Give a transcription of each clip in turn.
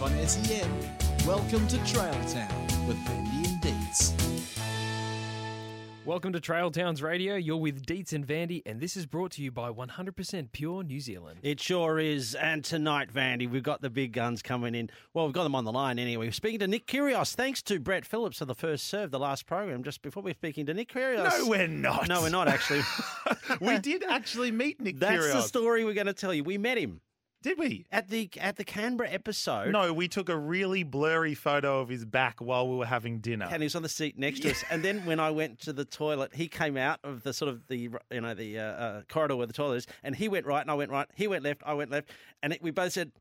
Live on SEN, welcome to Trail Town with Vandy and Deetz. Welcome to Trail Towns Radio. You're with Deetz and Vandy, and this is brought to you by 100% Pure New Zealand. It sure is. And tonight, Vandy, we've got the big guns coming in. Well, we've got them on the line anyway. We're speaking to Nick Kyrgios. Thanks to Brett Phillips of the first serve, the last program. Just before we're speaking to Nick Kyrgios. No, we're not. No, we're not actually. we did actually meet Nick That's the story we're going to tell you. We met him Did we? at the at the Canberra episode. No, we took a really blurry photo of his back while we were having dinner. And he was on the seat next to us. And then when I went to the toilet, he came out of the sort of the you know the uh, uh, corridor where the toilet is, and he went right and I went right. He went left, I went left, and it, we both said,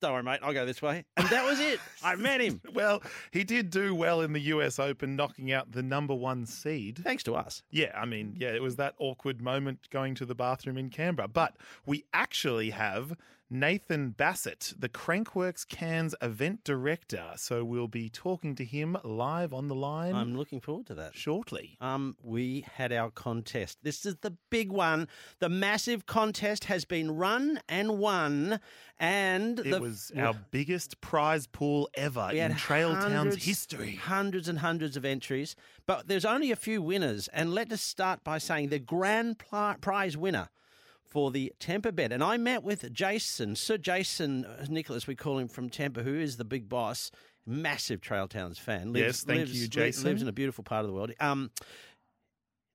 "Don't worry, mate, I'll go this way." And that was it. I met him. Well, he did do well in the US Open, knocking out the number one seed. Thanks to us. Yeah, I mean, yeah, it was that awkward moment going to the bathroom in Canberra. But we actually have Nathan Bassett, the Crankworx Cairns event director. So we'll be talking to him live on the line I'm looking forward to that. shortly. Um, we had our contest. This is the big one. The massive contest has been run and won, and It the, was our biggest prize pool ever in Trail Town's history. Hundreds and hundreds of entries, but there's only a few winners. And let us start by saying the grand prize winner for the Tempur bed. And I met with Jason, Sir Jason uh, Nicholas, we call him from Tempur, who is the big boss, massive Trail Towns fan. Yes, thank lives, you, Jason. Lives in a beautiful part of the world. Um,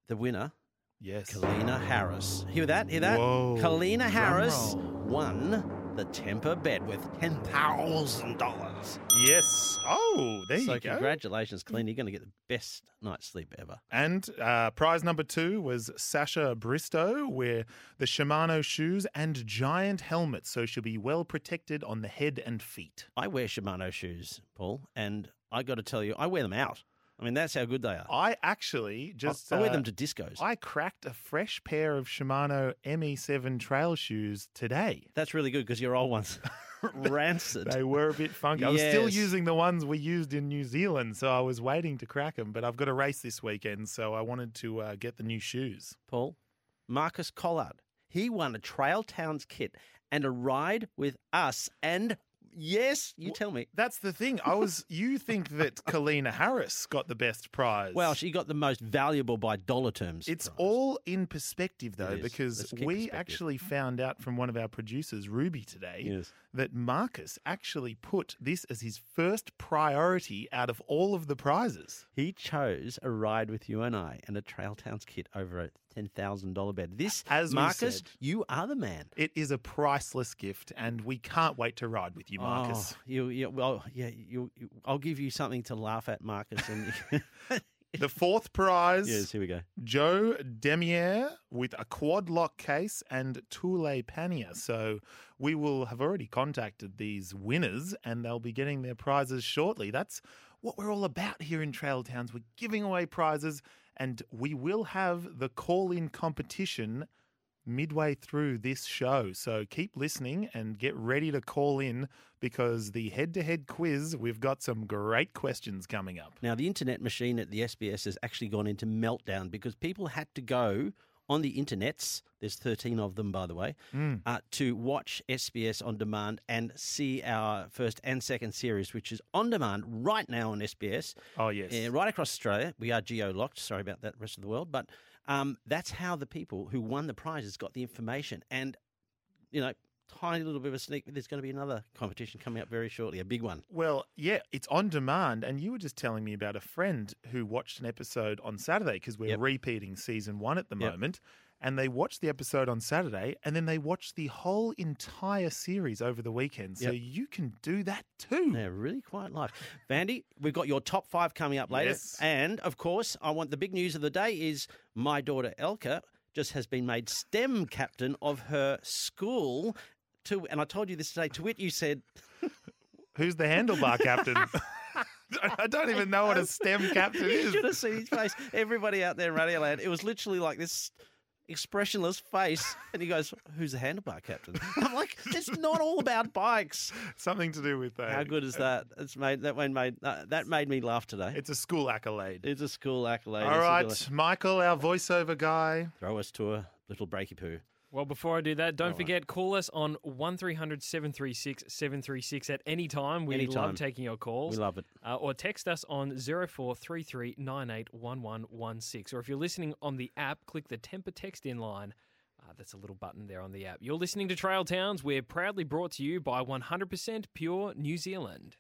the winner Yes. Kalina Harris. Hear that? Hear that? Whoa. Kalina Harris won the Tempur bed with ten thousand dollars. Yes. Oh, there So you go. So congratulations, Kalina. You're going to get the best night's sleep ever. And uh, prize number two was Sasha Bristow, where the Shimano shoes and giant helmet, so she'll be well protected on the head and feet. I wear Shimano shoes, Paul, and I got to tell you, I wear them out. I mean, that's how good they are. I actually just I, I wear uh, them to discos. I cracked a fresh pair of Shimano ME7 trail shoes today. That's really good because your old ones rancid. They were a bit funky. I was still using the ones we used in New Zealand, so I was waiting to crack them. But I've got a race this weekend, so I wanted to uh, get the new shoes. Paul, Marcus Collard. He won a Trail Towns kit and a ride with us. And yes, you tell me. That's the thing. I was. you think that Kalina Harris got the best prize? Well, she got the most valuable by dollar terms. It's prize. all in perspective, though, because we actually found out from one of our producers, Ruby, today, Yes. that Marcus actually put this as his first priority out of all of the prizes. He chose a ride with you and I and a Trail Towns kit over a ten thousand dollar bed. This, As Marcus, said. you are the man. It is a priceless gift, and we can't wait to ride with you, oh, Marcus. Oh, you, you, well, yeah, you, you, I'll give you something to laugh at, Marcus. And The fourth prize, yes, here we go. Joe Demier with a quad lock case and Thule Pania. So we will have already contacted these winners and they'll be getting their prizes shortly. That's what we're all about here in Trail Towns. We're giving away prizes and we will have the call in competition midway through this show. So keep listening and get ready to call in because the head to head quiz, we've got some great questions coming up. Now, the internet machine at the SBS has actually gone into meltdown because people had to go on the internets. There's 13 of them, by the way, Mm. uh, to watch SBS on demand and see our first and second series, which is on demand right now on SBS. Oh, yes. Uh, right across Australia. We are geo locked. Sorry about that, rest of the world. But um, that's how the people who won the prizes got the information. And, you know, tiny little bit of a sneak. but There's going to be another competition coming up very shortly, a big one. Well, yeah, it's on demand. And you were just telling me about a friend who watched an episode on Saturday because we're Yep. repeating season one at the Yep. moment. and they watched the episode on Saturday, and then they watched the whole entire series over the weekend. So Yep. you can do that too. Yeah, really quite live. Vandy, we've got your top five coming up later. Yes. And of course, I want the big news of the day is my daughter Elka just has been made STEM captain of her school. To and I told you this today. To wit, you said Who's the handlebar captain? I don't even know what a STEM captain is. you should have seen his face. Everybody out there in Radio Land, it was literally like this expressionless face, and he goes, "Who's the handlebar captain?" I'm like, "It's not all about bikes." Something to do with that. How good is that? It's made that one made uh, that made me laugh today. It's a school accolade. It's a school accolade. All It's right, Michael, our voiceover guy. throw us to a little breaky poo. Well, before I do that, don't right. forget, call us on 1300 736 736 at any time. We Anytime. love taking your calls. We love it. uh, or text us on 0433 981116. Or if you're listening on the app, click the temper text in line. Uh, that's a little button there on the app. You're listening to Trail Towns. We're proudly brought to you by 100% Pure New Zealand.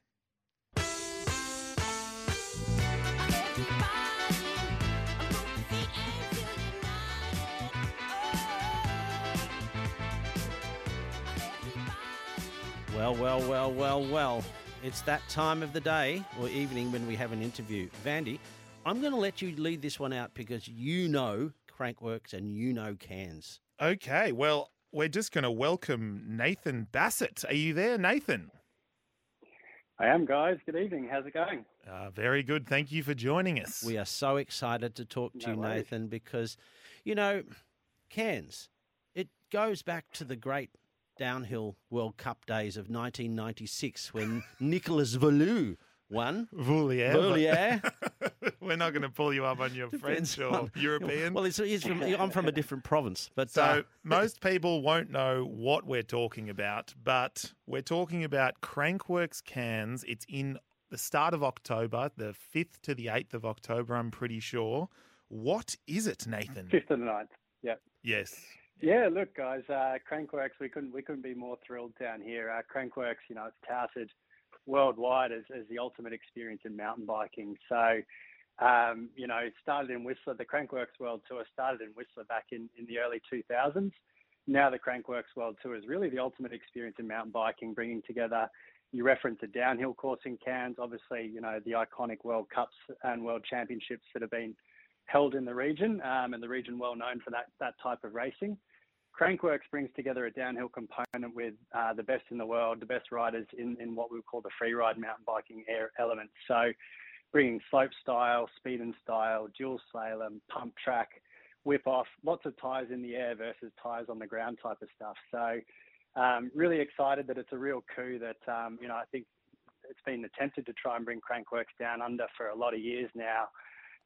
Well, well, well, well, well. It's that time of the day or evening when we have an interview. Vandy, I'm going to let you lead this one out because you know Crankworx and you know Cairns. Okay, well, we're just going to welcome Nathan Bassett. Are you there, Nathan? I am, guys. Good evening. How's it going? Uh, very good. Thank you for joining us. We are so excited to talk to No you, worries. Nathan, because, you know, Cairns, it goes back to the great downhill World Cup days of 1996 when Nicolas Valou won. Voulier. Voulier. We're not going to pull you up on your French or on- European. Well, it's, it's from, I'm from a different province, but So uh, most people won't know what we're talking about, but we're talking about Crankworx Cairns. It's in the start of October, the 5th to the 8th of October, I'm pretty sure. What is it, Nathan? Fifth and the ninth. Yeah. Yes. Yeah. Look, guys. Uh, Crankworx. We couldn't. We couldn't be more thrilled down here. Uh, Crankworx. You know, it's touted worldwide as, as the ultimate experience in mountain biking. So, um, you know, it started in Whistler. The Crankworx World Tour started in Whistler back in, in the early 2000s. Now the Crankworx World Tour is really the ultimate experience in mountain biking, bringing together. You reference the downhill course in Cairns, obviously, you know, the iconic World Cups and World Championships that have been held in the region, um, and the region well known for that, that type of racing. Crankworx brings together a downhill component with uh, the best in the world, the best riders in, in what we would call the freeride mountain biking air element. So, bringing slope style, speed and style, dual slalom, pump track, whip off, lots of tires in the air versus tires on the ground type of stuff. So, um, really excited that it's a real coup that, um, you know, I think it's been attempted to try and bring Crankworx down under for a lot of years now.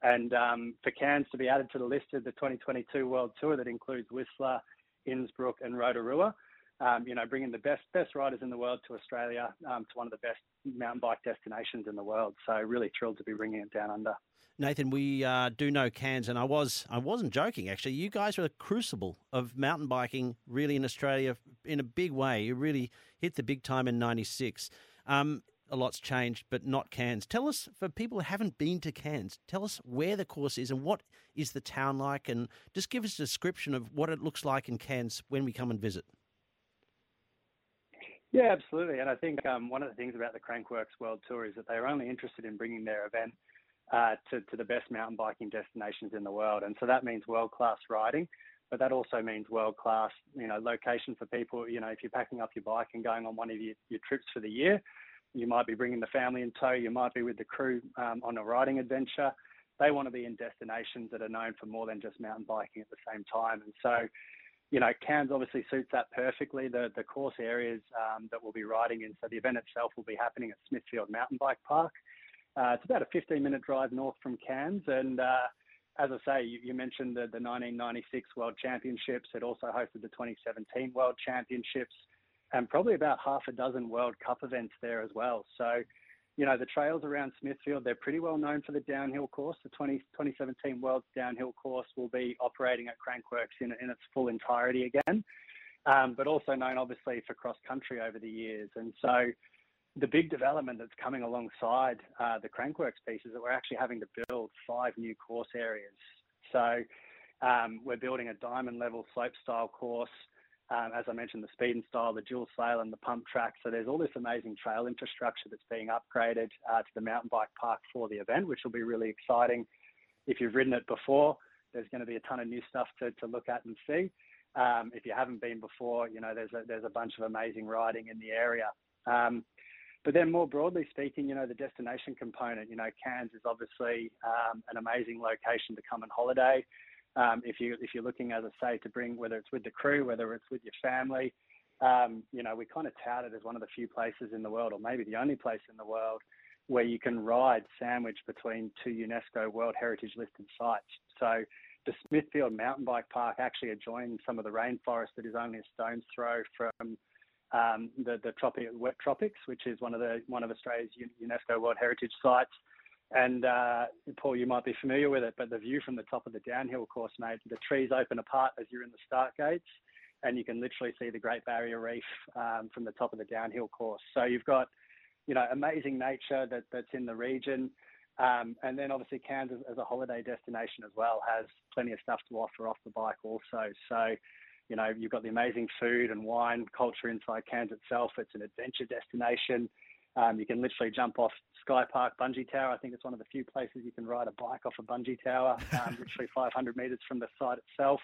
And um, for Cairns to be added to the list of the 2022 World Tour that includes Whistler, Innsbruck, and Rotorua, um, you know, bringing the best best riders in the world to Australia, um, to one of the best mountain bike destinations in the world. So really thrilled to be bringing it down under. Nathan, we uh, do know Cairns, and I was I wasn't joking actually. You guys were the crucible of mountain biking, really in Australia in a big way. You really hit the big time in '96. Um, a lot's changed, but not Cairns. Tell us, for people who haven't been to Cairns, tell us where the course is and what is the town like, and just give us a description of what it looks like in Cairns when we come and visit. Yeah, absolutely. And I think um, one of the things about the Crankworx World Tour is that they're only interested in bringing their event uh, to, to the best mountain biking destinations in the world. And so that means world class riding, but that also means world class, you know, location for people. You know, if you're packing up your bike and going on one of your, your trips for the year, you might be bringing the family in tow. You might be with the crew um, on a riding adventure. They want to be in destinations that are known for more than just mountain biking at the same time. And so, you know, Cairns obviously suits that perfectly. The the course areas um, that we'll be riding in. So the event itself will be happening at Smithfield Mountain Bike Park. Uh, it's about a 15 minute drive north from Cairns. And uh, as I say, you, you mentioned the, the 1996 World Championships. It also hosted the 2017 World Championships and probably about half a dozen World Cup events there as well. So, you know, the trails around Smithfield, they're pretty well known for the downhill course. The 20, 2017 World's downhill course will be operating at Crankworx in, in its full entirety again, um, but also known obviously for cross country over the years. And so the big development that's coming alongside uh, the Crankworx piece is that we're actually having to build five new course areas. So Um, we're building a diamond level slope style course. Um, as I mentioned, the speed and style, the dual sail, and the pump track. So there's all this amazing trail infrastructure that's being upgraded uh, to the mountain bike park for the event, which will be really exciting. If you've ridden it before, there's going to be a ton of new stuff to, to look at and see. Um, if you haven't been before, you know there's a, there's a bunch of amazing riding in the area. Um, but then more broadly speaking, you know the destination component. You know Cairns is obviously um, an amazing location to come and holiday. Um, if you if you're looking, as I say, to bring whether it's with the crew, whether it's with your family, um, you know we kind of tout it as one of the few places in the world, or maybe the only place in the world, where you can ride sandwiched between two UNESCO World Heritage listed sites. So the Smithfield Mountain Bike Park actually adjoins some of the rainforest that is only a stone's throw from um, the the tropic, wet tropics, which is one of the one of Australia's UNESCO World Heritage sites. And uh, Paul, you might be familiar with it, but the view from the top of the downhill course, mate, the trees open apart as you're in the start gates, and you can literally see the Great Barrier Reef um, from the top of the downhill course. So you've got, you know, amazing nature that, that's in the region. Um, and then obviously Cairns as a holiday destination as well has plenty of stuff to offer off the bike also. So, you know, you've got the amazing food and wine culture inside Cairns itself. It's an adventure destination. Um, you can literally jump off Sky Park Bungee Tower. I think it's one of the few places you can ride a bike off a bungee tower, um, literally 500 metres from the site itself.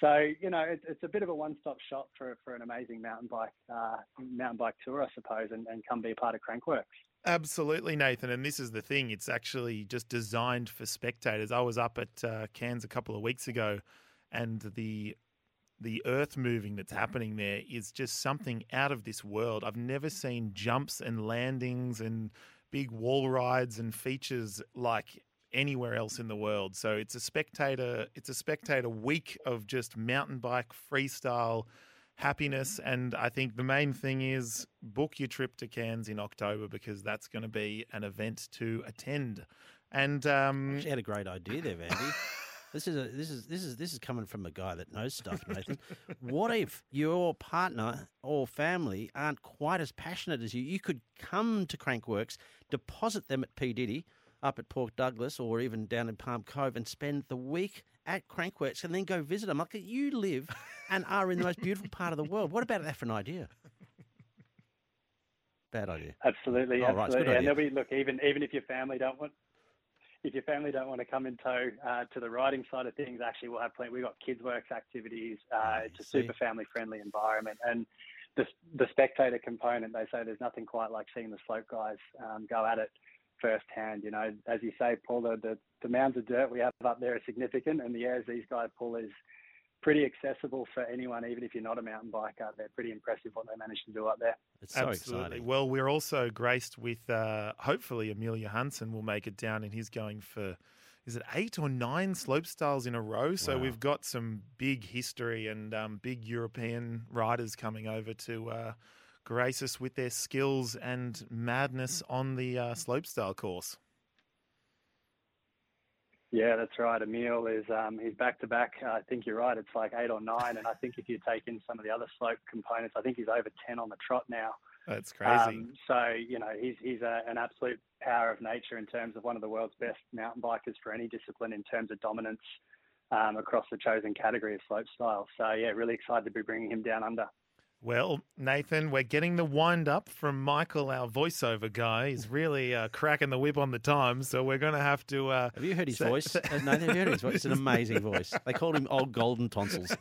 So you know, it's, it's a bit of a one-stop shop for, for an amazing mountain bike uh, mountain bike tour, I suppose, and, and come be a part of Crankworx. Absolutely, Nathan. And this is the thing; it's actually just designed for spectators. I was up at uh, Cairns a couple of weeks ago, and the the earth moving that's happening there is just something out of this world. I've never seen jumps and landings and big wall rides and features like anywhere else in the world. So it's a spectator it's a spectator week of just mountain bike freestyle happiness and I think the main thing is book your trip to Cairns in October because that's going to be an event to attend. And um, She had a great idea there, Vandy. This is a, this is this is this is coming from a guy that knows stuff, Nathan. what if your partner or family aren't quite as passionate as you? You could come to Crankworx, deposit them at P Diddy up at Port Douglas or even down in Palm Cove, and spend the week at Crankworx, and then go visit them. Like you live and are in the most beautiful part of the world. What about that for an idea? Bad idea. Absolutely, Oh, right, good absolutely. and idea. there'll be look even even if your family don't want if your family don't want to come in tow uh, to the riding side of things, actually we'll have plenty. We've got Kidsworx activities. Uh, Ah, it's a super family friendly environment, and the the spectator component. They say there's nothing quite like seeing the slope guys um, go at it firsthand. You know, as you say, Paul, the, the the mounds of dirt we have up there are significant, and the airs these guys pull is pretty accessible for anyone, even if you're not a mountain biker. They're pretty impressive what they managed to do up there. It's so Absolutely. exciting. Well, we're also graced with uh, hopefully Emil Johansson will make it down, and he's going for is it eight or nine slope styles in a row? So Wow. we've got some big history and um, big European riders coming over to uh, grace us with their skills and madness on the uh, slope style course. Yeah, that's right. Emil is um, he's back to back. I think you're right. It's like eight or nine, and I think if you take in some of the other slope components, I think he's over ten on the trot now. That's crazy. Um, so you know he's he's a, an absolute power of nature in terms of one of the world's best mountain bikers for any discipline in terms of dominance um, across the chosen category of slope style. So yeah, really excited to be bringing him down under. Well, Nathan, we're getting the wind up from Michael, our voiceover guy. He's really uh, cracking the whip on the time, so we're going to have to. Uh, Have you heard his So- voice? so- Uh, no, have you heard his voice? It's an amazing voice. They called him Old Golden Tonsils.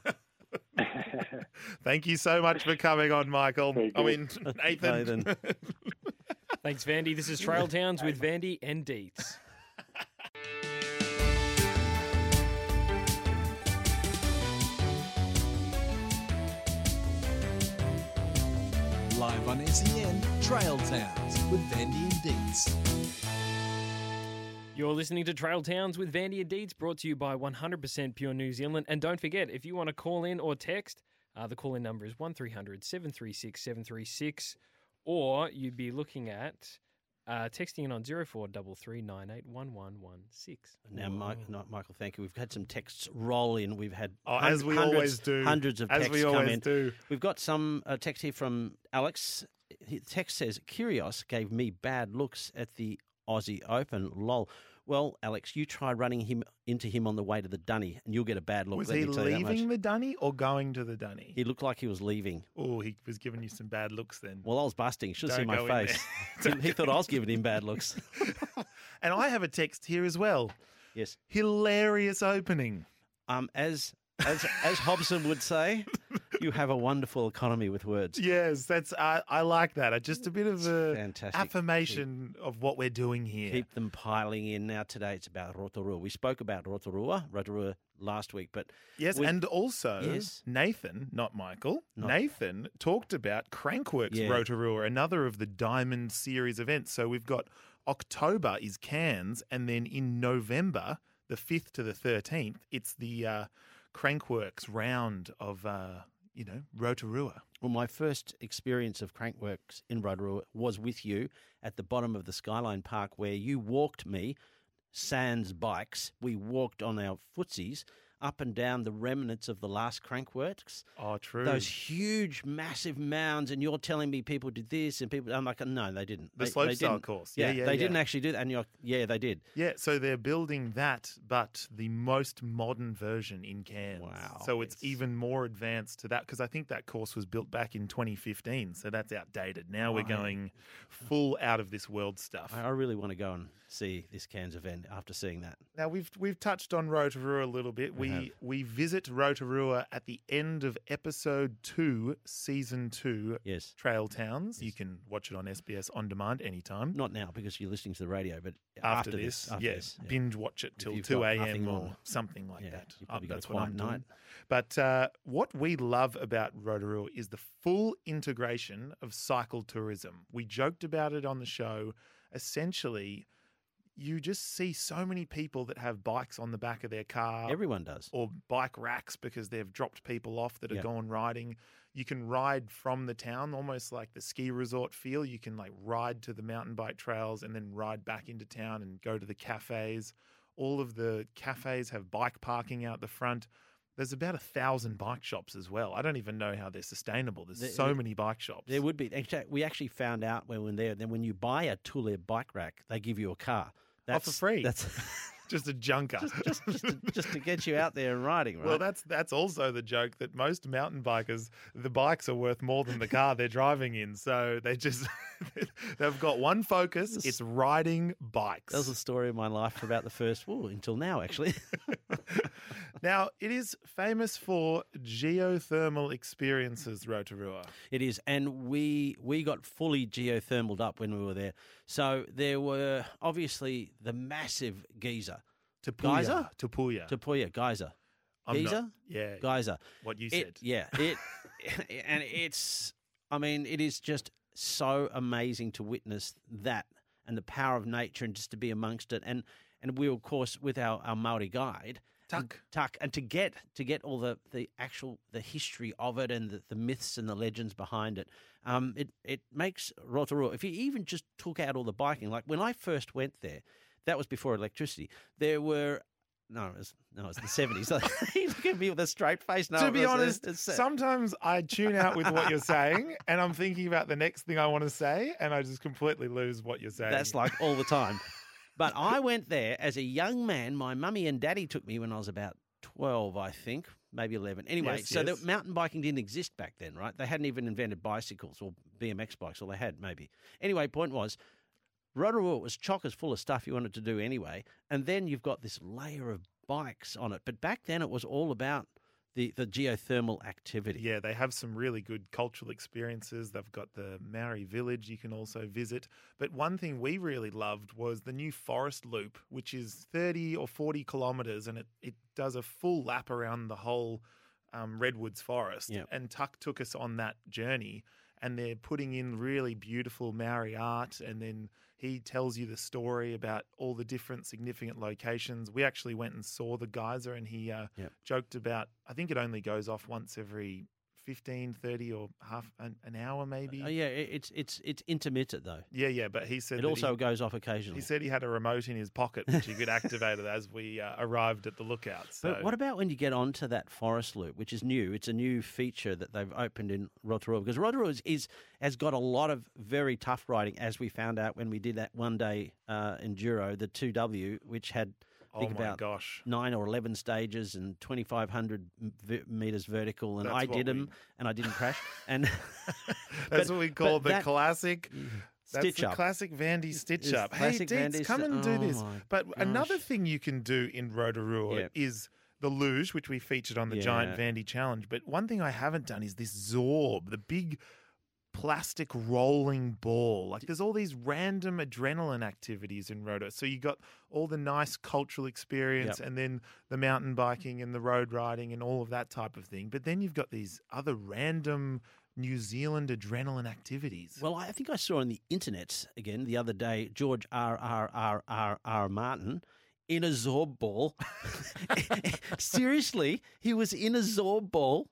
Thank you so much for coming on, Michael. I mean, Nathan. Nathan. Thanks, Vandy. This is Trail Towns with Vandy and Deetz. Live on SEN, Trail Towns with Vandy and Deetz. You're listening to Trail Towns with Vandy and Deetz, brought to you by 100% Pure New Zealand. And don't forget, if you want to call in or text, uh, the call in number is 1300 736 736, or you'd be looking at uh, texting in on 0433981116. Now, Mike, no, Michael, thank you. We've had some texts roll in. We've had Oh, hun- as we hundreds, always do. hundreds of As texts we come always in. do. We've got some uh, text here from Alex. His text says, Kyrgios gave me bad looks at the Aussie Open. Lol. Well, Alex, you try running him into him on the way to the dunny, and you'll get a bad look. Was he me tell you that much. leaving the dunny or going to the dunny? He looked like he was leaving. Oh, he was giving you some bad looks then. Well, I was busting. Should have seen my face. he, he thought I was giving him bad looks. and I have a text here as well. yes. Hilarious opening. Um, as as as Hobson would say, you have a wonderful economy with words. Yes, that's I, I like that. Just a bit of a fantastic. affirmation of what we're doing here. Keep them piling in. Now today it's about Rotorua. We spoke about Rotorua, Rotorua last week, but Yes, we- and also Yes. Nathan, not Michael, Not- Nathan talked about Crankworx Yeah. Rotorua, another of the Diamond Series events. So we've got October is Cairns, and then in November, the 5th to the 13th, it's the uh, Crankworx round of, uh, you know, Rotorua. Well, my first experience of Crankworx in Rotorua was with you at the bottom of the Skyline Park, where you walked me, sans bikes. We walked on our footsies up and down the remnants of the last Crankworx. Oh, true. Those huge, massive mounds, and you're telling me people did this, and people. I'm like, no, they didn't. The They- slope style didn't. course. Yeah, Yeah, yeah, they yeah. didn't actually do that, and you're, yeah, they did. Yeah, so they're building that, but the most modern version in Cairns. Wow, So it's, it's- even more advanced to that because I think that course was built back in 2015, so that's outdated. Now we're going full out of this world stuff. I, really want to go and see this Cairns event after seeing that. Now we've we've touched on Rotorua a little bit. We have. we visit Rotorua at the end of episode two, season two, Yes. Trail Towns. You can watch it on SBS on demand anytime. Not now because you're listening to the radio, but after, after, this, this, yeah. binge watch it till two a.m. or something like Yeah, that. a that's what I'm quiet doing. night. But uh, what we love about Rotorua is the full integration of cycle tourism. We joked about it on the show. Essentially, you just see so many people that have bikes on the back of their car Everyone does. or bike racks because they've dropped people off that are Yep. gone riding. You can ride from the town, almost like the ski resort feel. You can like ride to the mountain bike trails and then ride back into town and go to the cafes. All of the cafes have bike parking out the front. There's about a thousand bike shops as well. I don't even know how they're sustainable. There's There- so there- many bike shops. There would be. We actually found out when we were there. Then when you buy a Thule bike rack, they give you a car. Oh, for free. That's just a junker. just, just, just, to, just to get you out there and riding, right? Well, that's that's also the joke that most mountain bikers, the bikes are worth more than the car they're driving in. So they just they've got one focus: it's riding bikes. that was the story of my life for about the first, well, until now, actually. now it is famous for geothermal experiences, Rotorua. It is, and we we got fully geothermaled up when we were there. So there were obviously the massive geyser, Tapuya, Geyser? Tapuya. Tapuya geyser, I'm not- geyser? yeah, geyser. what you It, said. yeah, it, and it's. I mean, it is just so amazing to witness that and the power of nature, and just to be amongst it. And and we, of course, with our our Maori guide. Tuck. Tuck, and to get to get all the, the actual the history of it and the, the myths and the legends behind it, um, it it makes Rotorua. If you even just took out all the biking, like when I first went there, that was before electricity. There were no, it was no, it was the seventies. you look at me with a straight face. No, to be was- honest, it's- it's- sometimes I tune out with what you're saying, and I'm thinking about the next thing I want to say, and I just completely lose what you're saying. That's like all the time. But I went there as a young man. My mummy and daddy took me when I was about 12, I think, maybe 11. Anyway, Yes, so yes. the mountain biking didn't exist back then, right? They hadn't even invented bicycles or BMX bikes, or they had maybe. Anyway, point was, Rotorua was chockers full of stuff you wanted to do anyway. And then you've got this layer of bikes on it. But back then it was all about the, the geothermal activity. Yeah, they have some really good cultural experiences. They've got the Maori village you can also visit. But one thing we really loved was the new forest loop, which is 30 or 40 kilometers and it, it does a full lap around the whole um, Redwoods forest. Yep. And Tuck took us on that journey. And they're putting in really beautiful Maori art. And then he tells you the story about all the different significant locations. We actually went and saw the geyser and he uh, Yep. joked about, I think it only goes off once every 15, 30 or half an, an hour maybe. Oh, yeah, it's it's it's intermittent though. yeah, yeah. But he said It also he, goes off occasionally. he said he had a remote in his pocket which he could activate it as we uh, arrived at the lookout. So But what about when you get onto that forest loop, which is new? It's a new feature that they've opened in Rotorua because Rotorua is, is has got a lot of very tough riding, as we found out when we did that one day uh, enduro, the two W, which had oh think my about gosh, nine or eleven stages and twenty five hundred meters vertical, and That's I did we- them, and I didn't crash. And that's what we call the that- classic. That's Stitch the up. classic Vandy stitch up. Hey, Deetz, come and do oh this. But another thing you can do in Rotorua Yeah. is the luge, which we featured on the Giant Vandy Challenge. But one thing I haven't done is this Zorb, the big plastic rolling ball. Like there's all these random adrenaline activities in Roto. So you got all the nice cultural experience Yep. and then the mountain biking and the road riding and all of that type of thing. But then you've got these other random New Zealand adrenaline activities. Well, I think I saw on the internet again the other day George R. R. R. R. R. Martin in a Zorb ball. Seriously, he was in a Zorb ball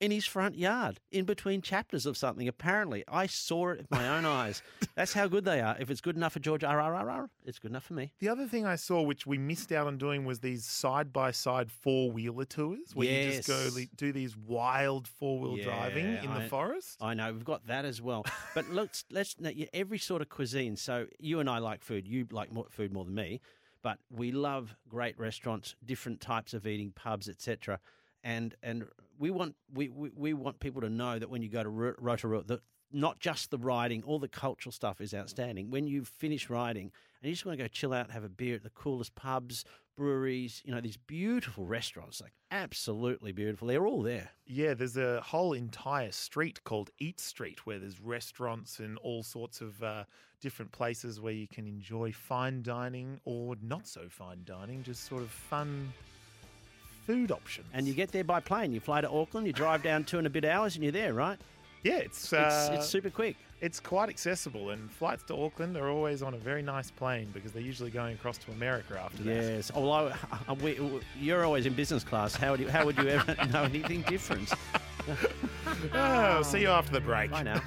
in his front yard in between chapters of something. Apparently, I saw it with my own eyes. That's how good they are. If it's good enough for George R. R. R. R., it's good enough for me. The other thing I saw, which we missed out on doing, was these side by side four wheeler tours where you just go do these wild four wheel driving Yeah, in the I- forest. I know we've got that as well. But let's let's every sort of cuisine. So you and I like food. You like more, food more than me, but we love great restaurants, different types of eating, pubs, etc. And and we want we, we, we want people to know that when you go to Ro- Rotorua, that not just the riding, all the cultural stuff is outstanding. When you finish riding and you just want to go chill out, have a beer at the coolest pubs, breweries, you know, these beautiful restaurants, like absolutely beautiful. They're all there. Yeah, there's a whole entire street called Eat Street where there's restaurants and all sorts of uh, different places where you can enjoy fine dining or not so fine dining, just sort of fun food options. And you get there by plane. You fly to Auckland, you drive down two and a bit hours, and you're there, right? yeah, it's It's, uh, it's super quick. it's quite accessible, and flights to Auckland are always on a very nice plane because they're usually going across to America after that. Yes. Although uh, we, you're always in business class, how would you, how would you ever know anything different? Oh, see you after the break. Bye now.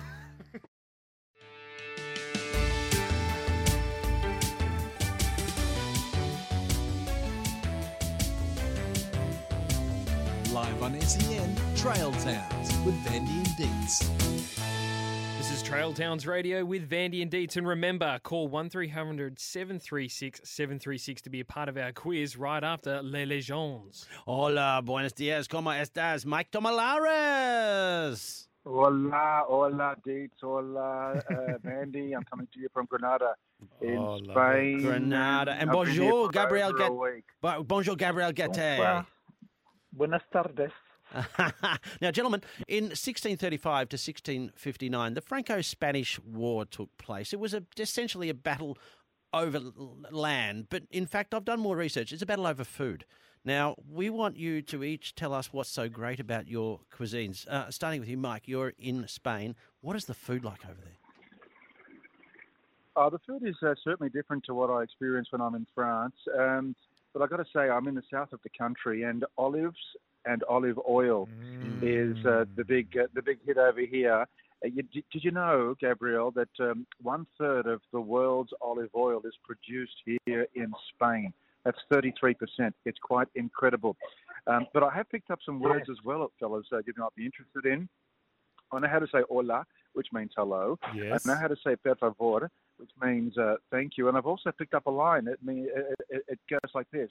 This Towns Radio with Vandy and Deetz. And remember, call 1300 736 736 to be a part of our quiz right after Les Légendes. Hola, buenos dias. ¿Cómo estás? Mike Tomalaris. Hola, hola, dates, hola, uh, Mandy. I'm coming to you from Granada in Oh, lovely. Spain. Granada. And I've been bonjour, Gabriel over Gat- a week. Bon- Bonjour, Gabriel Gaté. Bonsoir. Buenas tardes. now, gentlemen, in 1635 to 1659, the Franco Spanish War took place. It was a, essentially a battle over land, but in fact, I've done more research. It's a battle over food. Now, we want you to each tell us what's so great about your cuisines. Uh, starting with you, Mike, you're in Spain. What is the food like over there? Uh, the food is uh, certainly different to what I experience when I'm in France. Um, but I've got to say, I'm in the south of the country, and olives and olive oil is uh, the big uh, the big hit over here. Uh, you, did did you know, Gabriel, that um, one third of the world's olive oil is produced here in Spain? That's 33%. It's quite incredible. Um, but I have picked up some words as well, fellas, uh, you might be interested in. I know how to say hola, which means hello. Yes. I know how to say per favor, which means uh, thank you. And I've also picked up a line. It, it, it, it goes like this: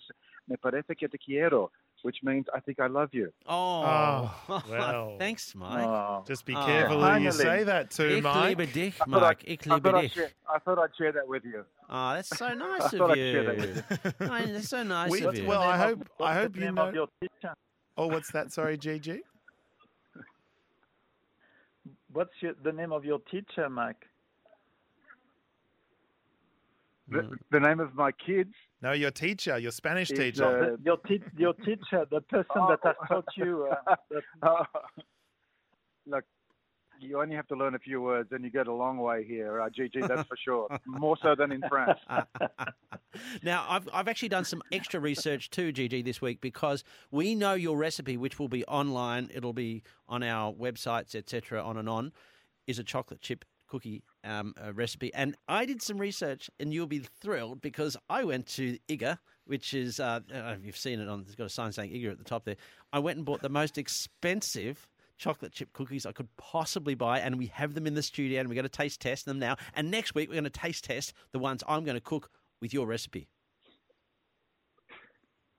Me parece que te quiero, which means I think I love you. Oh, Oh, well. thanks, Mike. Oh. Just be Oh. careful who you say that to, Ich Mike. liebe dich, I thought, Mike. I'd, Ich I, liebe thought I'd dich. share, I thought I'd share that with you. Oh, that's so nice I of thought I'd you. share that with you. Oh, that's so nice We- of you. well, I hope I what's hope the you name know. of your teacher? Oh, what's that? Sorry, GG. What's your, the name of your teacher, Mike? The, the name of my kids No, your teacher, your Spanish is teacher. uh, your, te- your teacher, the person that has taught you. Uh, that, Oh, look, you only have to learn a few words, and you get a long way here, uh, GG. That's for sure. More so than in France. now, I've, I've actually done some extra research too, GG, this week because we know your recipe, which will be online. It'll be on our websites, etc., on and on, is a chocolate chip cookie um, uh, recipe. And I did some research, and you'll be thrilled because I went to IGA, which is, uh, I don't know if you've seen it on, it's got a sign saying IGA at the top there. I went and bought the most expensive chocolate chip cookies I could possibly buy, and we have them in the studio, and we're going to taste test them now. And next week, we're going to taste test the ones I'm going to cook with your recipe.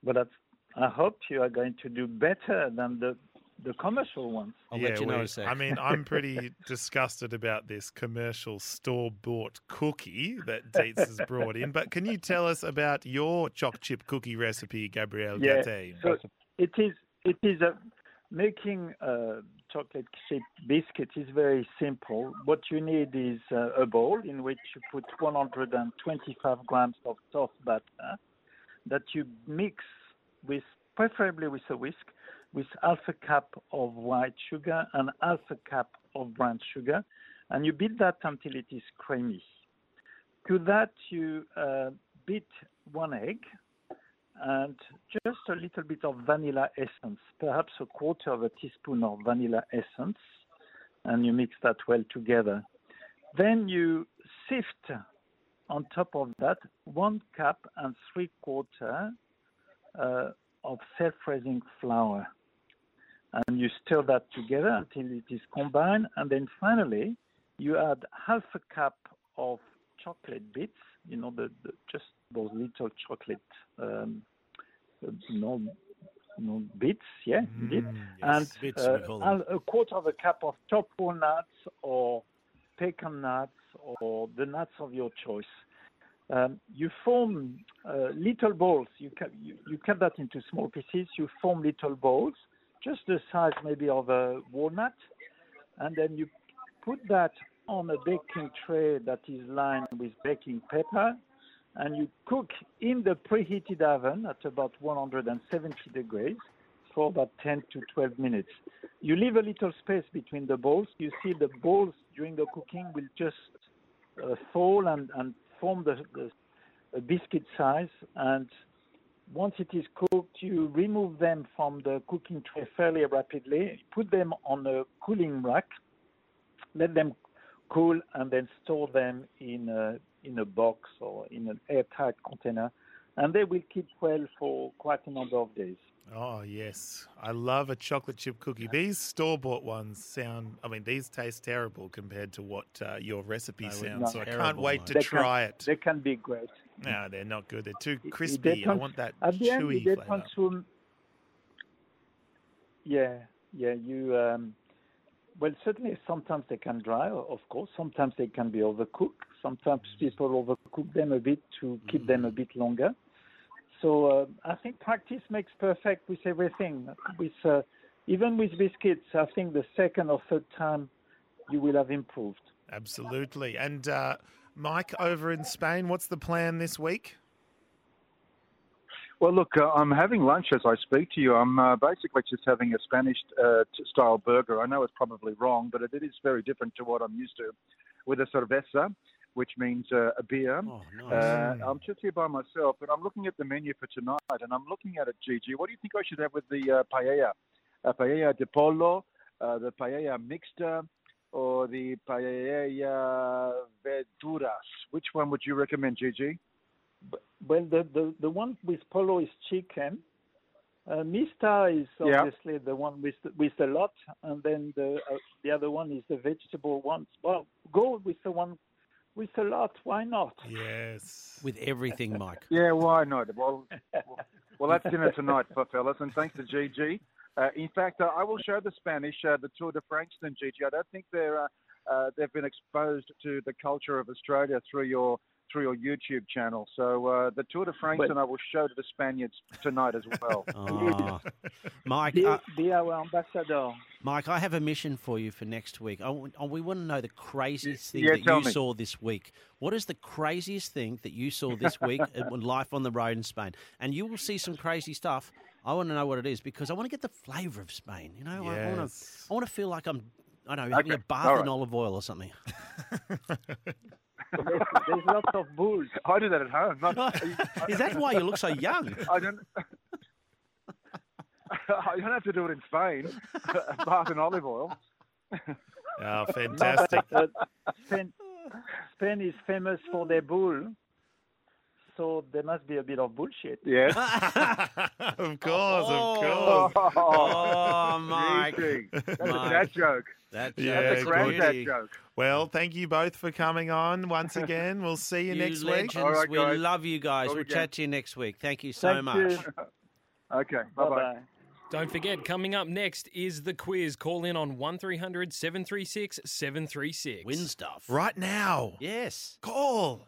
But that's, I hope you are going to do better than the the commercial ones. I'll yeah, let you know. we- in a sec. I mean, I'm pretty disgusted about this commercial store bought cookie that Deetz has brought in. But can you tell us about your choc chip cookie recipe, Gabriel Yeah, Gaté? so it is it is a making a chocolate chip biscuit is very simple. What you need is uh, a bowl in which you put 125 grams of soft butter that you mix with preferably with a whisk with half a cup of white sugar and half a cup of brown sugar, and you beat that until it is creamy. To that, you uh, beat one egg and just a little bit of vanilla essence, perhaps a quarter of a teaspoon of vanilla essence, and you mix that well together. Then you sift on top of that one cup and three quarter uh, of self-raising flour and you stir that together until it is combined. And then finally, you add half a cup of chocolate bits, you know, the, the just those little chocolate, um, you know, you know, bits, yeah, indeed. Mm, and yes. bits, uh, a quarter of a cup of chopped walnuts or pecan nuts or the nuts of your choice. Um, you form uh, little balls. You, cut you, you cut that into small pieces. You form little balls, just the size maybe of a walnut, and then you put that on a baking tray that is lined with baking paper, and you cook in the preheated oven at about 170 degrees for about 10 to 12 minutes. You leave a little space between the balls. You see the balls during the cooking will just uh, fall and, and form the, the biscuit size. And once it is cooked, you remove them from the cooking tray fairly rapidly, put them on a cooling rack, let them cool, and then store them in a, in a box or in an airtight container. And they will keep well for quite a number of days. Oh, yes. I love a chocolate chip cookie. These store bought ones sound, I mean, these taste terrible compared to what uh, your recipe They sounds. So I can't wait to They try it. They can be great. No, they're not good. They're too crispy. I want that At the end, chewy they flavour. consume. Yeah, yeah. You um, well, certainly sometimes they can dry, of course. Sometimes they can be overcooked. Sometimes people overcook them a bit to keep them a bit longer. So uh, I think practice makes perfect with everything. With uh, even with biscuits, I think the second or third time you will have improved. Absolutely. And uh, Mike, over in Spain, what's the plan this week? Well, look, uh, I'm having lunch as I speak to you. I'm uh, basically just having a Spanish uh, style burger. I know it's probably wrong, but it, it is very different to what I'm used to with a cerveza, which means uh, a beer. Oh, nice. Uh, I'm just here by myself, but I'm looking at the menu for tonight, and I'm looking at it, Gigi. What do you think I should have with the uh, paella? Uh, paella de pollo, uh, the paella mixta, or the paella verduras? Which one would you recommend, Gigi? Well, the, the, the one with pollo is chicken. Uh, Mixta is Yeah. obviously the one with the, with the lot, and then the uh, the other one is the vegetable ones. Well, go with the one with a lot. Why not? Yes. With everything, Mike. Yeah, why not? Well, well, that's dinner tonight, for fellas, and thanks to GG. Uh, in fact, uh, I will show the Spanish uh, the Tour de France and GG. I don't think they're uh, uh, they've been exposed to the culture of Australia through your through your YouTube channel. So uh, the Tour de France, But- and I will show to the Spaniards tonight as well. Oh. Mike, Be, uh, be our ambassador. Mike, I have a mission for you for next week. I want, we want to know the craziest thing Yeah, that you me. saw this week. What is the craziest thing that you saw this week at Life on the Road in Spain? And you will see some crazy stuff. I want to know what it is because I want to get the flavour of Spain. You know, I, I want to. Yes. I want to feel like I'm. I know, having a Okay, bath all in right. olive oil or something. There's, there's lots of bulls. I do that at home. Not, Is that why you look so young? I don't. I don't have to do it in Spain. A bath in olive oil. Oh, fantastic. But Spain, Spain is famous for their bull, so there must be a bit of bullshit. Yes. of course, Oh. of course. Oh, Mike. Easy. That's Mike. a dad joke. That's, Yeah, That's that's a good. granddad beauty. joke. Well, thank you both for coming on once again. We'll see you, You next legends. week. All right, we love you guys. Talk we'll again. chat to you next week. Thank you so Thank much. you. Okay. Bye Bye bye. bye. Don't forget, coming up next is the quiz. Call in on 1300 736 736. Win stuff. Right now. Yes. Call.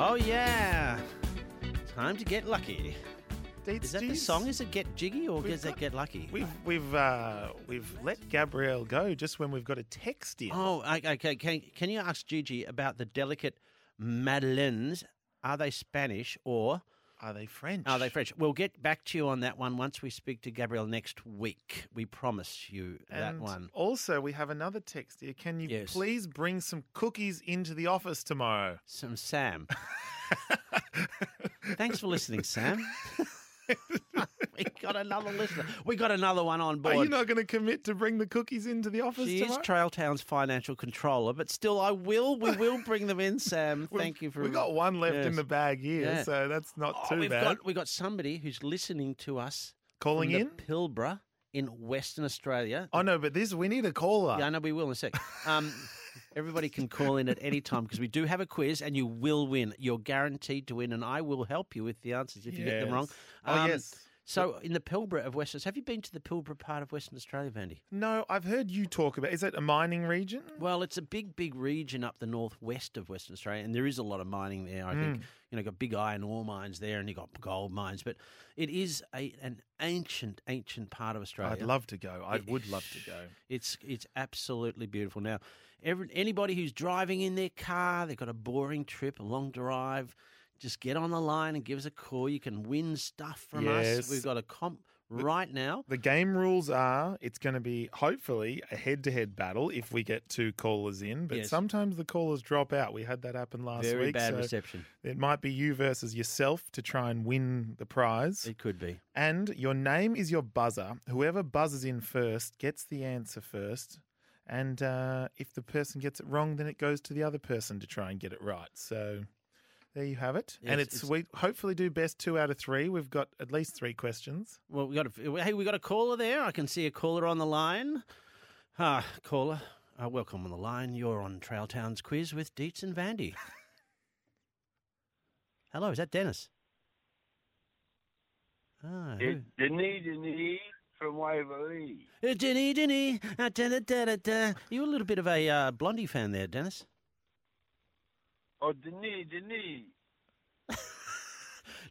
Oh, yeah. Time to get lucky. Is that the song? Is it Get Jiggy or is it Get Lucky? We've we've uh, we've let Gabriel go just when we've got a text in. Oh, okay. okay. Can, can you ask Gigi about the delicate madeleines? Are they Spanish or Are they French? are they French? We'll get back to you on that one once we speak to Gabriel next week. We promise you that And one. Also, we have another text here. Can you Yes. please bring some cookies into the office tomorrow? Some Sam. Thanks for listening, Sam. we got another listener. We got another one on board. Are you not going to commit to bring the cookies into the office She is tomorrow? Trail Town's financial controller, but still, I will. We will bring them in, Sam. Thank you for. We've got one left Yes. in the bag here, Yeah. so that's not Oh, too we've bad. got we got somebody who's listening to us Calling in? Pilbara in Western Australia. Oh no, but this we need a caller. Yeah, I know we will in a sec. Um, everybody can call in at any time because we do have a quiz and you will win. You're guaranteed to win, and I will help you with the answers if you get them wrong. Oh Um, yes. So, in the Pilbara of Western, have you been to the Pilbara part of Western Australia, Vandy? No, I've heard you talk about. Is it a mining region? Well, it's a big, big region up the northwest of Western Australia, and there is a lot of mining there. I think mm. you know, got big iron ore mines there, and you got gold mines, but it is a an ancient, ancient part of Australia. I'd love to go. I It- would love to go. It's it's absolutely beautiful. Now, every, anybody who's driving in their car, they've got a boring trip, a long drive, just get on the line and give us a call. You can win stuff from us. We've got a comp right now. The game rules are it's going to be hopefully a head to head battle if we get two callers in, but Yes. sometimes the callers drop out. We had that happen last Very week. bad so reception. it might be you versus yourself to try and win the prize. It could be. And your name is your buzzer. Whoever buzzes in first gets the answer first. And uh, if the person gets it wrong, then it goes to the other person to try and get it right. So there you have it. Yeah, and it's- it's, it's- we hopefully do best two out of three. We've got at least three questions. Well, we got a, hey, we got a caller there. I can see a caller on the line. Ah, caller, uh, welcome on the line. You're on Trail Towns quiz with Deetz and Vandy. Hello, is that Dennis? Ah, who- It's Denis Denis from Waverley. Uh, Denny, Denny, uh, da, da, da, da, da. You a little bit of a uh, Blondie fan there, Dennis. Oh, Denis Denis.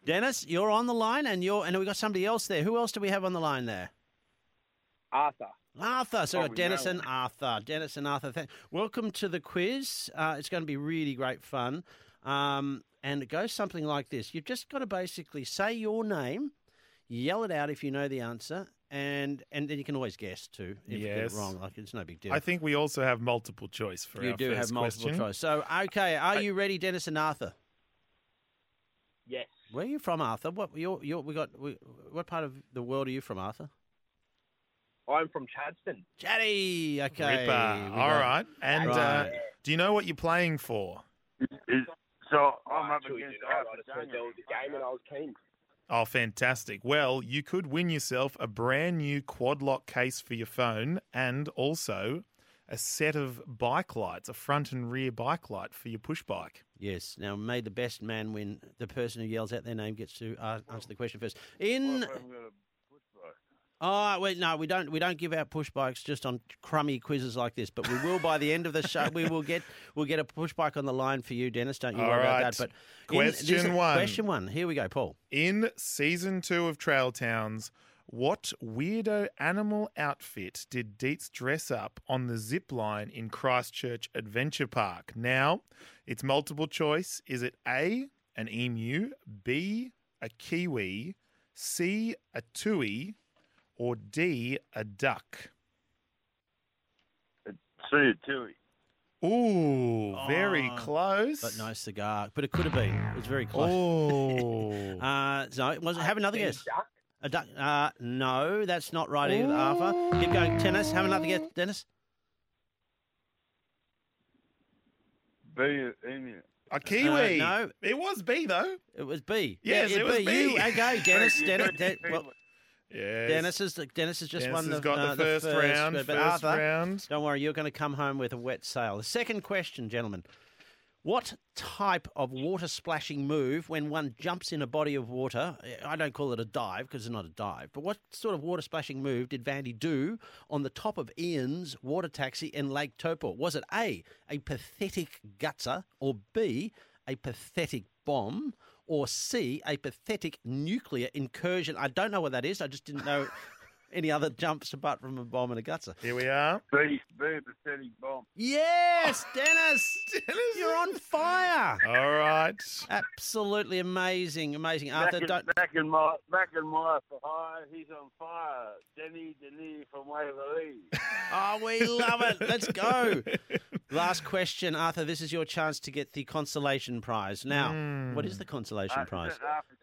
Dennis, you're on the line, and you're and we got somebody else there. Who else do we have on the line there? Arthur. Arthur. So we've Oh, got Dennis and Arthur. Dennis and Arthur. Thank- Welcome to the quiz. Uh, it's going to be really great fun. Um, and it goes something like this: You've just got to basically say your name, yell it out if you know the answer, and and then you can always guess too if you get it wrong. Like it's no big deal. I think we also have multiple choice for you our do have multiple question. choice. So okay, are you ready, Dennis and Arthur? Yes. Where are you from, Arthur? What you're, you're, we got? We, what part of the world are you from, Arthur? I'm from Chadstone. Chatty. Okay. Ripper. we All got- right. And uh, do you know what you're playing for? So I'm up Actually, against you know, I Arthur just heard there was a game and I was keen. Oh, fantastic. Well, you could win yourself a brand new quad lock case for your phone and also a set of bike lights, a front and rear bike light for your push bike. Yes. Now, may the best man win. The person who yells out their name gets to uh, answer the question first. In oh wait, no, we don't. We don't give out push bikes just on crummy quizzes like this. But we will by the end of the show. We will get we'll get a push bike on the line for you, Dennis. Don't you All worry right. about that. But in- Question this one. Question one. Here we go, Paul. In season two of Trail Towns, what weirdo animal outfit did Deetz dress up on the zip line in Christchurch Adventure Park? Now, it's multiple choice. Is it A, an emu, B, a kiwi, C, a tui, or D, a duck? See it, Tui. Ooh, very Oh, close. But no cigar. But it could have been. It was very close. Oh. Uh, so was it, have another A guess. duck? A duck? Uh, no, that's not right either, Arthur. Keep going, tennis. Have another guess, Dennis. B, emu. a kiwi. Uh, no. It was B, though. It was B. Yes, yeah, it was B. B. You, okay, Dennis. You Dennis, Den- well, Yes. Dennis is Dennis has just Dennis won has the, got uh, the first round. But First Arthur, round. don't worry, you're going to come home with a wet sail. The second question, gentlemen. What type of water splashing move when one jumps in a body of water? I don't call it a dive because it's not a dive, but what sort of water splashing move did Vandy do on the top of Ian's water taxi in Lake Taupo? Was it A, a pathetic gutser, or B, a pathetic bomb, or C, a pathetic nuclear incursion? I don't know what that is. I just didn't know any other jumps apart from a bomb and a gutser. Here we are. B, B, pathetic bomb. Yes, Dennis, Dennis. you're on fire. All right. Absolutely amazing, amazing. Arthur, back, in, don't. back in my back in my for hire, he's on fire. Denny Denis from Waverley. Oh, we love it. Let's go. Last question, Arthur. This is your chance to get the consolation prize. Now, what is the consolation Uh, prize? is after-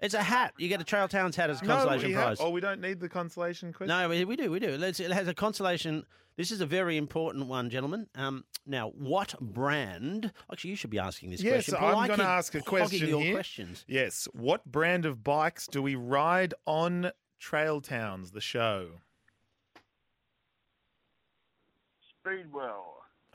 It's a hat. You get a Trail Towns hat as a No, consolation we have- prize. oh, we don't need the consolation question. No, we, we do, we do. Let's, it has a consolation. This is a very important one, gentlemen. Um, now, what brand? Actually, you should be asking this Yes, question. Yes, I'm going to ask a hogging question your here. questions. Yes. What brand of bikes do we ride on Trail Towns, the show? Speedwell.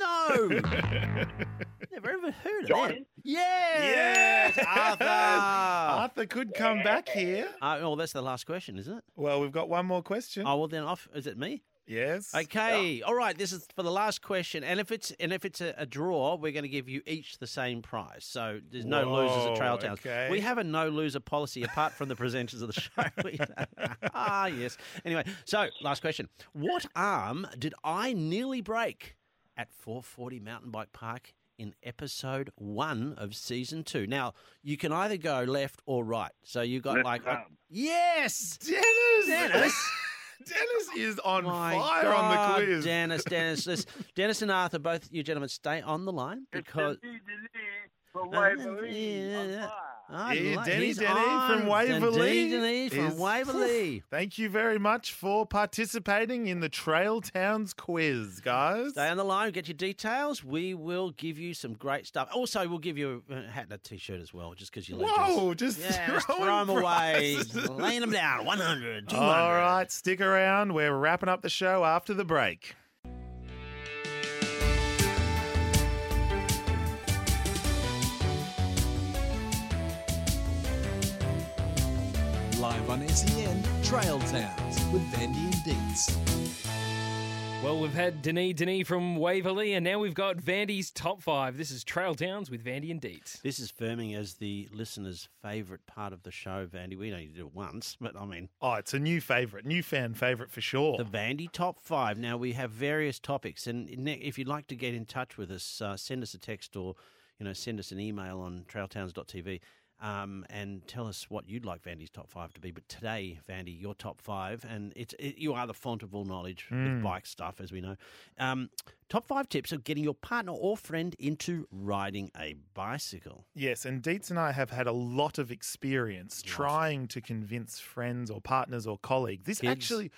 No, never ever heard of Giant? them. Yes, Yes! Arthur. Arthur could come back here. Uh, oh, that's the last question, isn't it? Well, we've got one more question. Oh well, then off. Is it me? Yes. Okay. All right. This is for the last question, and if it's and if it's a, a draw, we're going to give you each the same prize. So there's no losers at Trail Towns. okay. We have a no loser policy apart from the presenters of the show. Ah, yes. Anyway, so last question: What arm did I nearly break at 440 Mountain Bike Park? In episode one of season two. Now, you can either go left or right. So you got Left like. a- yes! Dennis. Dennis. Dennis is on My fire on the quiz. Dennis, Dennis, this, Dennis and Arthur, both you gentlemen, stay on the line It's because. Denny Denis from Waverley. on yeah. I Yeah, like- Denny Denny on. from Waverley Denny Denny from is- Waverley. Thank you very much for participating in the Trail Towns quiz, guys. Stay on the line, get your details. We will give you some great stuff. Also, we'll give you a hat and a t-shirt as well, just because you legends. Whoa, just yeah, throwing just throw them away, prizes. laying them down. 100, 200. All right, stick around. We're wrapping up the show after the break. SEN, Trail Towns with Vandy and Deetz. Well, we've had Denis Denis from Waverley, and now we've got Vandy's top five. This is Trail Towns with Vandy and Deetz. This is firming as the listener's favourite part of the show, Vandy. We only did it once, but I mean, Oh, it's a new favourite, new fan favourite for sure. The Vandy Top 5. Now, we have various topics, and if you'd like to get in touch with us, uh, send us a text or, you know, send us an email on trailtowns.tv um, and tell us what you'd like Vandy's Top 5 to be. But today, Vandy, your Top 5, and it's it, you are the font of all knowledge with bike stuff, as we know. Um, top 5 tips of getting your partner or friend into riding a bicycle. Yes, and Deetz and I have had a lot of experience trying to convince friends or partners or colleagues. This Kids. actually,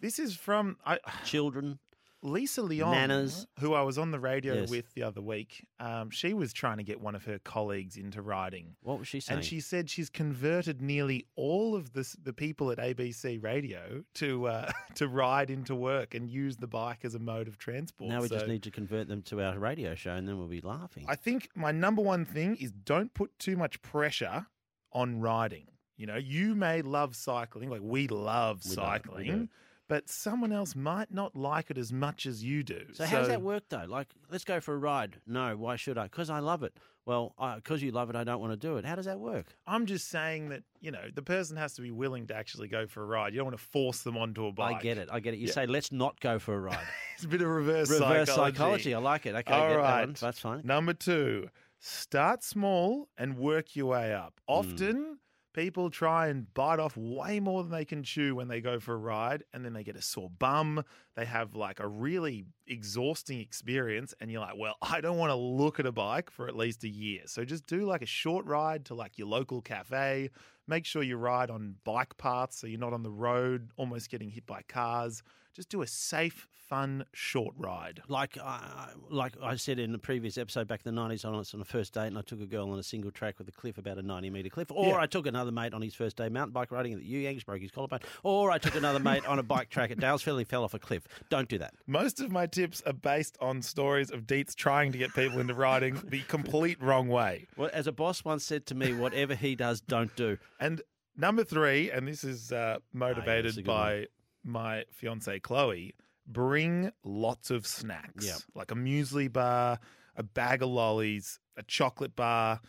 this is from I, Children, Lisa Leong, Nanas. who I was on the radio Yes. with the other week. Um, she was trying to get one of her colleagues into riding. what was she saying? And she said she's converted nearly all of this, the people at ABC Radio to uh, to ride into work and use the bike as a mode of transport. now we just need to convert them to our radio show, and then we'll be laughing. I think my number one thing is don't put too much pressure on riding. You know, you may love cycling, like we love We love cycling, do. But someone else might not like it as much as you do. So, how does that work though? Like, let's go for a ride. No, why should I? Because I love it. Well, because you love it, I don't want to do it. How does that work? I'm just saying that, you know, the person has to be willing to actually go for a ride. You don't want to force them onto a bike. I get it. I get it. You Yeah. say, let's not go for a ride. It's a bit of reverse, Reverse psychology. psychology. I like it. Okay, All I get that. That's fine. Number two, start small and work your way up. Hmm. Often people try and bite off way more than they can chew when they go for a ride and then they get a sore bum. They have like a really exhausting experience and you're like, well, I don't want to look at a bike for at least a year. So just do like a short ride to like your local cafe. Make sure you ride on bike paths so you're not on the road almost getting hit by cars. Just do a safe, fun, short ride. Like I, like I said in the previous episode back in the 90s, I was on a first date and I took a girl on a single track with a cliff, about a 90 metre cliff. Or Yeah. I took another mate on his first day mountain bike riding at the You Yangs, broke his collarbone. Or I took another mate on a bike track at Dalesville, he fell off a cliff. Don't do that. Most of my tips are based on stories of Deetz trying to get people into riding the complete wrong way. Well, as a boss once said to me, whatever he does, don't do. And number three, and this is uh, Ah, motivated a good by my fiance Chloe, bring lots of snacks. Yep. Like a muesli bar, a bag of lollies, a chocolate bar.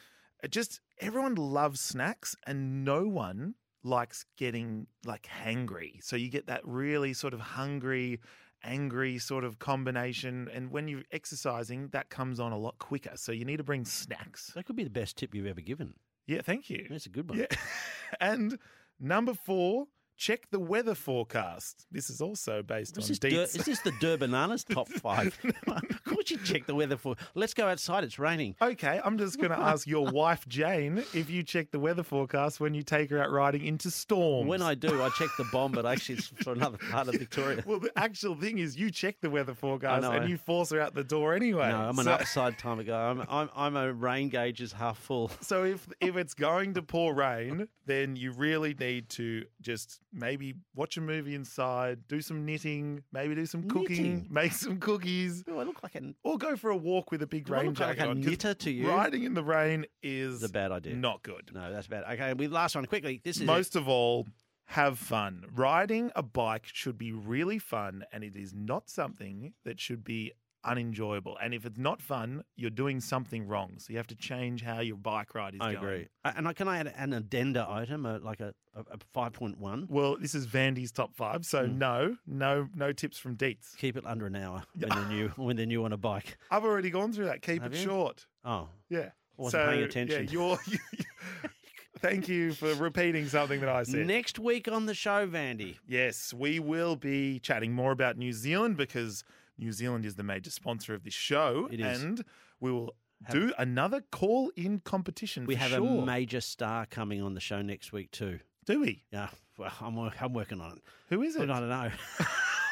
It just everyone loves snacks and no one likes getting like hangry. So you get that really sort of hungry, angry sort of combination. And when you're exercising, that comes on a lot quicker. So you need to bring snacks. That could be the best tip you've ever given. Yeah, thank you. That's a good one. Yeah. and number four, check the weather forecast. This is also based Is on this, Dur- is this the Durbananas top five? of course you check the weather for. Let's go outside. It's raining. Okay, I'm just going to ask your wife Jane if you check the weather forecast when you take her out riding into storms. When I do, I check the bomb, but actually it's for another part of Victoria. well, the actual thing is, you check the weather forecast know, and I- you force her out the door anyway. No, I'm an So- upside time ago. I'm, I'm, I'm a rain gauge is half full. So if if it's going to pour rain, then you really need to just maybe watch a movie inside, do some knitting, maybe do some cooking, Knitting? make some cookies, Do I look like an, or go for a walk with a big Do I rain look like jacket a on. 'cause knitter to you? Riding in the rain is a bad idea? not good. No, that's bad. Okay, we last one quickly. This is it. Most of all, have fun. Riding a bike should be really fun, and it is not something that should be unenjoyable. And if it's not fun, you're doing something wrong. So you have to change how your bike ride is I going. agree. And I, can I add an addenda item, uh, like a, a, a 5.1? Well, this is Vandy's top five, so Hmm. no, no, no tips from Deetz. Keep it under an hour when they're new when they're new on a bike. I've already gone through that. Keep Have it you? short. Oh, Yeah. Wasn't so, paying attention. Yeah, you're. thank you for repeating something that I said. next week on the show, Vandy. Yes, we will be chatting more about New Zealand because New Zealand is the major sponsor of this show, It is. and we will do another call-in competition. We have sure. a major star coming on the show next week too. Do we? Yeah, well, I'm, I'm working on it. Who is it? I don't know.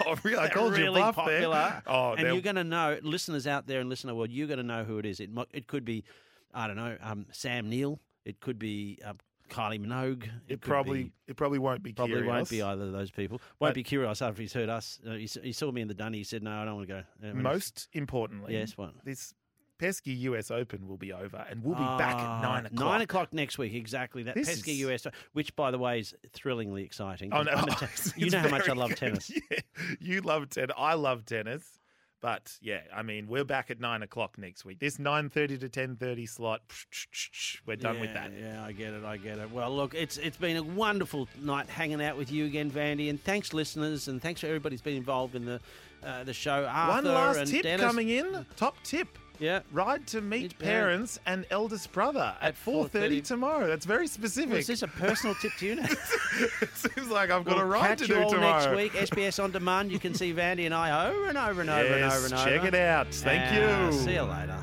Oh, really? I called you really bluff popular. there. Oh, and they're- you're going to know, listeners out there in listener world, you're going to know who it is. It it could be, I don't know, um, Sam Neill. It could be um, Kylie Minogue. it could probably be- it probably won't be probably won't be either of those people. Won't But- be curious after he's heard us. Uh, he, he saw me in the dunny. He said, "No, I don't want to go." Uh, Most importantly, Yes, what? This pesky US Open will be over, and we'll be back at Ah, nine o'clock. Nine o'clock next week, exactly. That This pesky is- US, which by the way is thrillingly exciting. Oh no! You know how much I love good. tennis. Yeah, you love tennis. I love tennis. But yeah, I mean, we're back at nine o'clock next week. This nine thirty to ten thirty slot, we're done with that. Yeah, I get it. I get it. Well, look, it's it's been a wonderful night hanging out with you again, Vandy, and thanks, listeners, and thanks for everybody who's been involved in the uh, the show. One Arthur last and tip Dennis. coming in. Top tip. Yeah. Ride to meet Meet parents and eldest brother at, At 4.30 4:30. tomorrow. That's very specific. Was this a personal tip to you now? it seems like I've got a ride catch to you do all tomorrow. next week. SBS on demand. You can see Vandy and I over and over and over and Yes, over and over. check it out. Thank you. See you later.